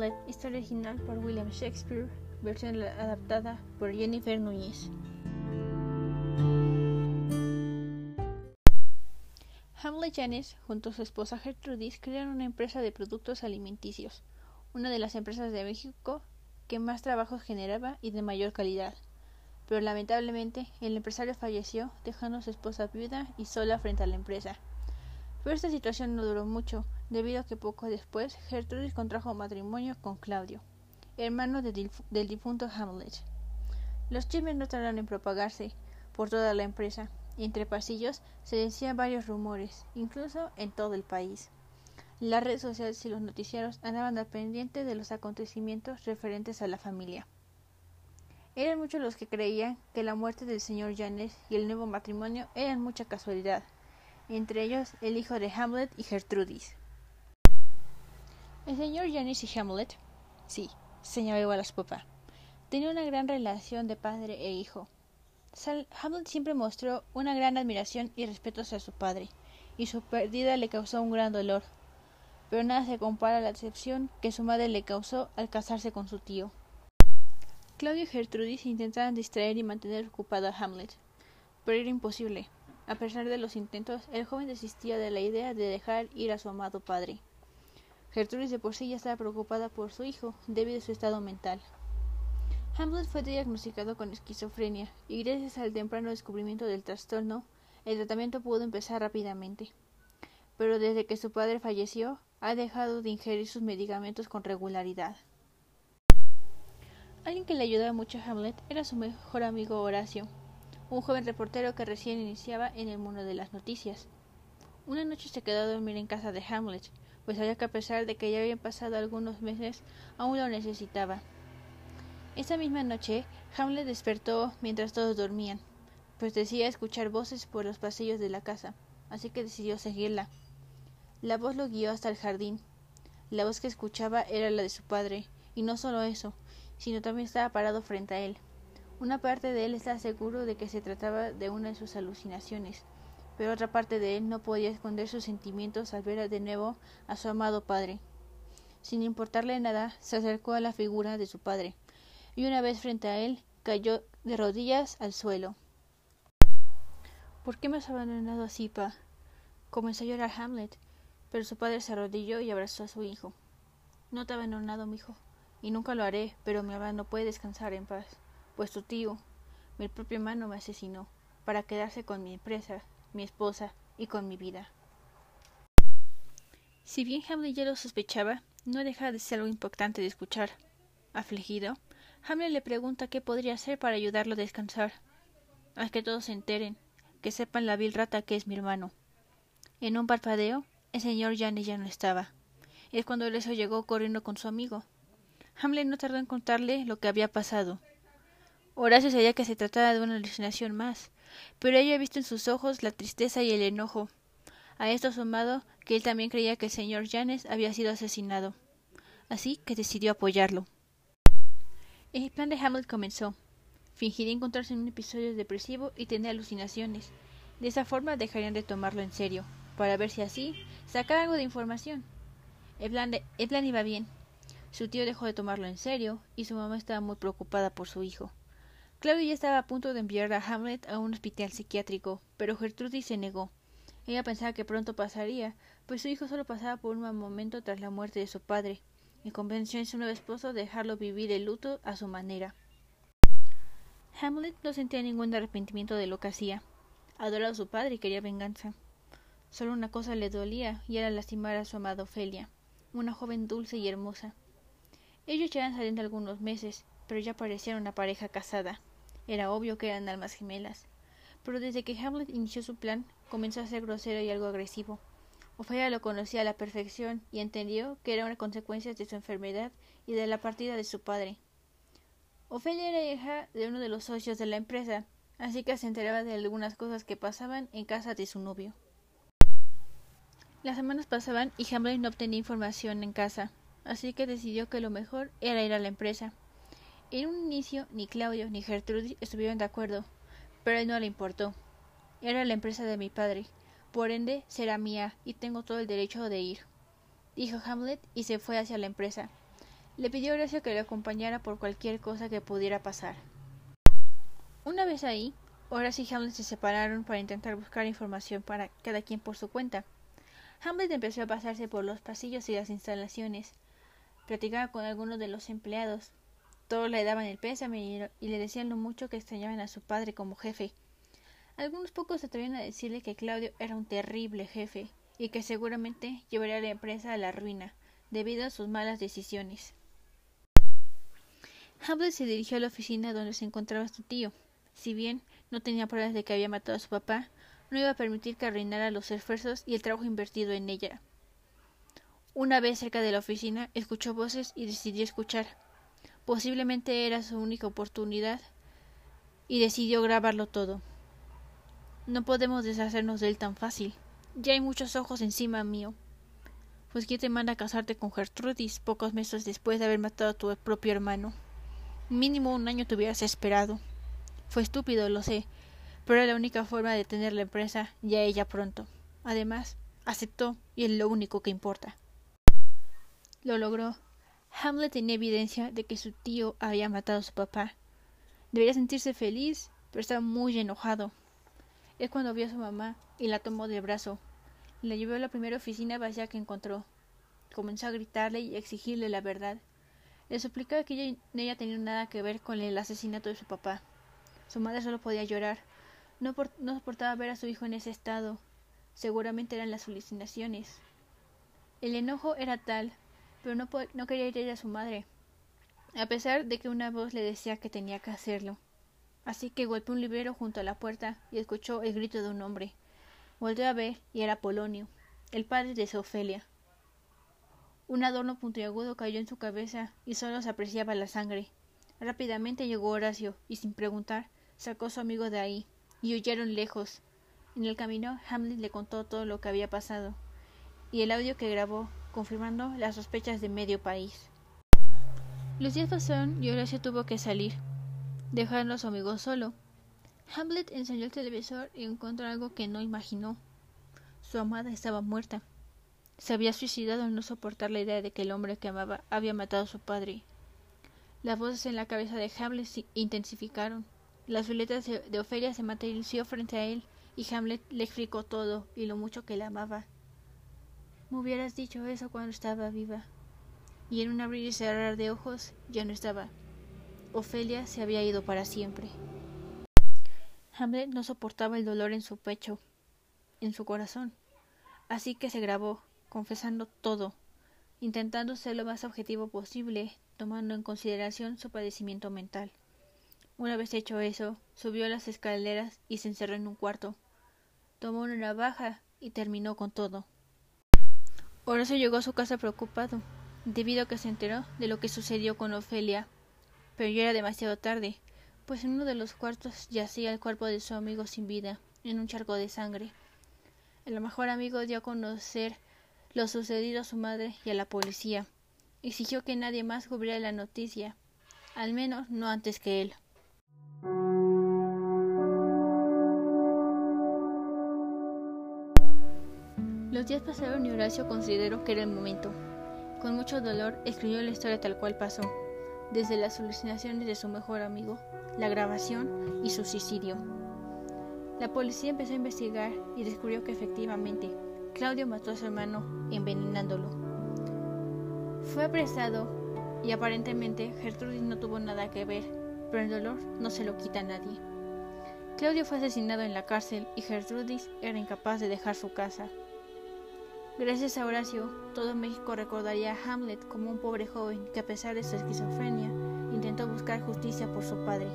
Hamlet, historia original por William Shakespeare, versión adaptada por Jennifer Núñez. Hamlet Janes, junto a su esposa Gertrudis, crearon una empresa de productos alimenticios, una de las empresas de México que más trabajos generaba y de mayor calidad. Pero lamentablemente el empresario falleció, dejando a su esposa viuda y sola frente a la empresa. Pero esta situación no duró mucho, debido a que poco después Gertrudis contrajo matrimonio con Claudio, hermano del difunto Hamlet. Los chismes no tardaron en propagarse por toda la empresa, y entre pasillos se decían varios rumores, incluso en todo el país. Las redes sociales y los noticiarios andaban al pendiente de los acontecimientos referentes a la familia. Eran muchos los que creían que la muerte del señor Janes y el nuevo matrimonio eran mucha casualidad, entre ellos el hijo de Hamlet y Gertrudis. El señor Janis y Hamlet, sí, a su papá, tenía una gran relación de padre e hijo. Hamlet siempre mostró una gran admiración y respeto hacia su padre, y su pérdida le causó un gran dolor. Pero nada se compara a la decepción que su madre le causó al casarse con su tío. Claudio y Gertrudis intentaban distraer y mantener ocupado a Hamlet, pero era imposible. A pesar de los intentos, el joven desistía de la idea de dejar ir a su amado padre. Gertrudis de por sí ya estaba preocupada por su hijo debido a su estado mental. Hamlet fue diagnosticado con esquizofrenia y gracias al temprano descubrimiento del trastorno, el tratamiento pudo empezar rápidamente. Pero desde que su padre falleció, ha dejado de ingerir sus medicamentos con regularidad. Alguien que le ayudaba mucho a Hamlet era su mejor amigo Horacio, un joven reportero que recién iniciaba en el mundo de las noticias. Una noche se quedó a dormir en casa de Hamlet, pues sabía que a pesar de que ya habían pasado algunos meses, aún lo necesitaba. Esa misma noche, Hamlet despertó mientras todos dormían, pues decía escuchar voces por los pasillos de la casa, así que decidió seguirla. La voz lo guió hasta el jardín. La voz que escuchaba era la de su padre, y no solo eso, sino también estaba parado frente a él. Una parte de él estaba seguro de que se trataba de una de sus alucinaciones, pero otra parte de él no podía esconder sus sentimientos al ver de nuevo a su amado padre. Sin importarle nada, se acercó a la figura de su padre, y una vez frente a él, cayó de rodillas al suelo. ¿Por qué me has abandonado así, pa? comenzó a llorar Hamlet, pero su padre se arrodilló y abrazó a su hijo. No te he abandonado, mi hijo, y nunca lo haré, pero mi alma puede descansar en paz pues tu tío, mi propio hermano, me asesinó para quedarse con mi empresa, mi esposa y con mi vida. Si bien Hamlet ya lo sospechaba, no deja de ser algo importante de escuchar. Afligido, Hamlet le pregunta qué podría hacer para ayudarlo a descansar. Haz que todos se enteren, que sepan la vil rata que es mi hermano. En un parpadeo, el señor Janes ya no estaba. Es cuando eso llegó corriendo con su amigo. Hamlet no tardó en contarle lo que había pasado. Horacio sabía que se trataba de una alucinación más, pero ella había visto en sus ojos la tristeza y el enojo. A esto sumado que él también creía que el señor Janes había sido asesinado. Así que decidió apoyarlo. El plan de Hamlet comenzó. Fingiría encontrarse en un episodio depresivo y tener alucinaciones. De esa forma dejarían de tomarlo en serio, para ver si así sacaba algo de información. El plan iba bien. Su tío dejó de tomarlo en serio y su mamá estaba muy preocupada por su hijo. Claudia ya estaba a punto de enviar a Hamlet a un hospital psiquiátrico, pero Gertrudis se negó. Ella pensaba que pronto pasaría, pues su hijo solo pasaba por un mal momento tras la muerte de su padre, y convenció a su nuevo esposo de dejarlo vivir el luto a su manera. Hamlet no sentía ningún arrepentimiento de lo que hacía. Adoraba a su padre y quería venganza. Solo una cosa le dolía, y era lastimar a su amada Ofelia, una joven dulce y hermosa. Ellos ya saliendo algunos meses, pero ya parecían una pareja casada. Era obvio que eran almas gemelas. Pero desde que Hamlet inició su plan, comenzó a ser grosero y algo agresivo. Ofelia lo conocía a la perfección y entendió que era una consecuencia de su enfermedad y de la partida de su padre. Ofelia era hija de uno de los socios de la empresa, así que se enteraba de algunas cosas que pasaban en casa de su novio. Las semanas pasaban y Hamlet no obtenía información en casa, así que decidió que lo mejor era ir a la empresa. En un inicio ni Claudio ni Gertrudis estuvieron de acuerdo, pero a él no le importó. Era la empresa de mi padre, por ende será mía y tengo todo el derecho de ir, dijo Hamlet y se fue hacia la empresa. Le pidió a Horacio que lo acompañara por cualquier cosa que pudiera pasar. Una vez ahí, Horacio y Hamlet se separaron para intentar buscar información para cada quien por su cuenta. Hamlet empezó a pasarse por los pasillos y las instalaciones. Platicaba con algunos de los empleados. Todos le daban el pésame y le decían lo mucho que extrañaban a su padre como jefe. Algunos pocos se atrevían a decirle que Claudio era un terrible jefe y que seguramente llevaría a la empresa a la ruina debido a sus malas decisiones. Hamlet se dirigió a la oficina donde se encontraba su tío. Si bien no tenía pruebas de que había matado a su papá, no iba a permitir que arruinara los esfuerzos y el trabajo invertido en ella. Una vez cerca de la oficina, escuchó voces y decidió escuchar. Posiblemente era su única oportunidad y decidió grabarlo todo. No podemos deshacernos de él tan fácil. Ya hay muchos ojos encima mío. Pues quién te manda a casarte con Gertrudis pocos meses después de haber matado a tu propio hermano. Mínimo un año te hubieras esperado. Fue estúpido, lo sé, pero era la única forma de tener la empresa y a ella pronto. Además, aceptó y es lo único que importa. Lo logró. Hamlet tenía evidencia de que su tío había matado a su papá. Debería sentirse feliz, pero estaba muy enojado. Es cuando vio a su mamá y la tomó del brazo. La llevó a la primera oficina vacía que encontró. Comenzó a gritarle y a exigirle la verdad. Le suplicaba que ella, ella tenía nada que ver con el asesinato de su papá. Su madre solo podía llorar. No, soportaba ver a su hijo en ese estado. Seguramente eran las alucinaciones. El enojo era tal, pero no, no quería ir a su madre, a pesar de que una voz le decía que tenía que hacerlo. Así que golpeó un librero junto a la puerta y escuchó el grito de un hombre. Volvió a ver y era Polonio, el padre de Sofelia. Un adorno puntiagudo cayó en su cabeza y solo se apreciaba la sangre. Rápidamente llegó Horacio y sin preguntar sacó a su amigo de ahí, y huyeron lejos. En el camino, Hamlet le contó todo lo que había pasado, y el audio que grabó, confirmando las sospechas de medio país. Los días pasaron y Horacio tuvo que salir, dejando a su amigo solo. Hamlet enseñó el televisor y encontró algo que no imaginó. Su amada estaba muerta. Se había suicidado al no soportar la idea de que el hombre que amaba había matado a su padre. Las voces en la cabeza de Hamlet se intensificaron. Las violetas de Ofelia se materializó frente a él y Hamlet le explicó todo y lo mucho que la amaba. Me hubieras dicho eso cuando estaba viva. Y en un abrir y cerrar de ojos ya no estaba. Ofelia se había ido para siempre. Hamlet no soportaba el dolor en su pecho, en su corazón. Así que se grabó, confesando todo, intentando ser lo más objetivo posible, tomando en consideración su padecimiento mental. Una vez hecho eso, subió las escaleras y se encerró en un cuarto. Tomó una navaja y terminó con todo. Horacio llegó a su casa preocupado, debido a que se enteró de lo que sucedió con Ofelia. Pero ya era demasiado tarde, pues en uno de los cuartos yacía el cuerpo de su amigo sin vida, en un charco de sangre. El mejor amigo dio a conocer lo sucedido a su madre y a la policía. Exigió que nadie más cubriera la noticia, al menos no antes que él. Los días pasaron y Horacio consideró que era el momento. Con mucho dolor escribió la historia tal cual pasó, desde las alucinaciones de su mejor amigo, la grabación y su suicidio. La policía empezó a investigar y descubrió que efectivamente Claudio mató a su hermano envenenándolo. Fue apresado y aparentemente Gertrudis no tuvo nada que ver, pero el dolor no se lo quita a nadie. Claudio fue asesinado en la cárcel y Gertrudis era incapaz de dejar su casa. Gracias a Horacio, todo México recordaría a Hamlet como un pobre joven que a pesar de su esquizofrenia intentó buscar justicia por su padre.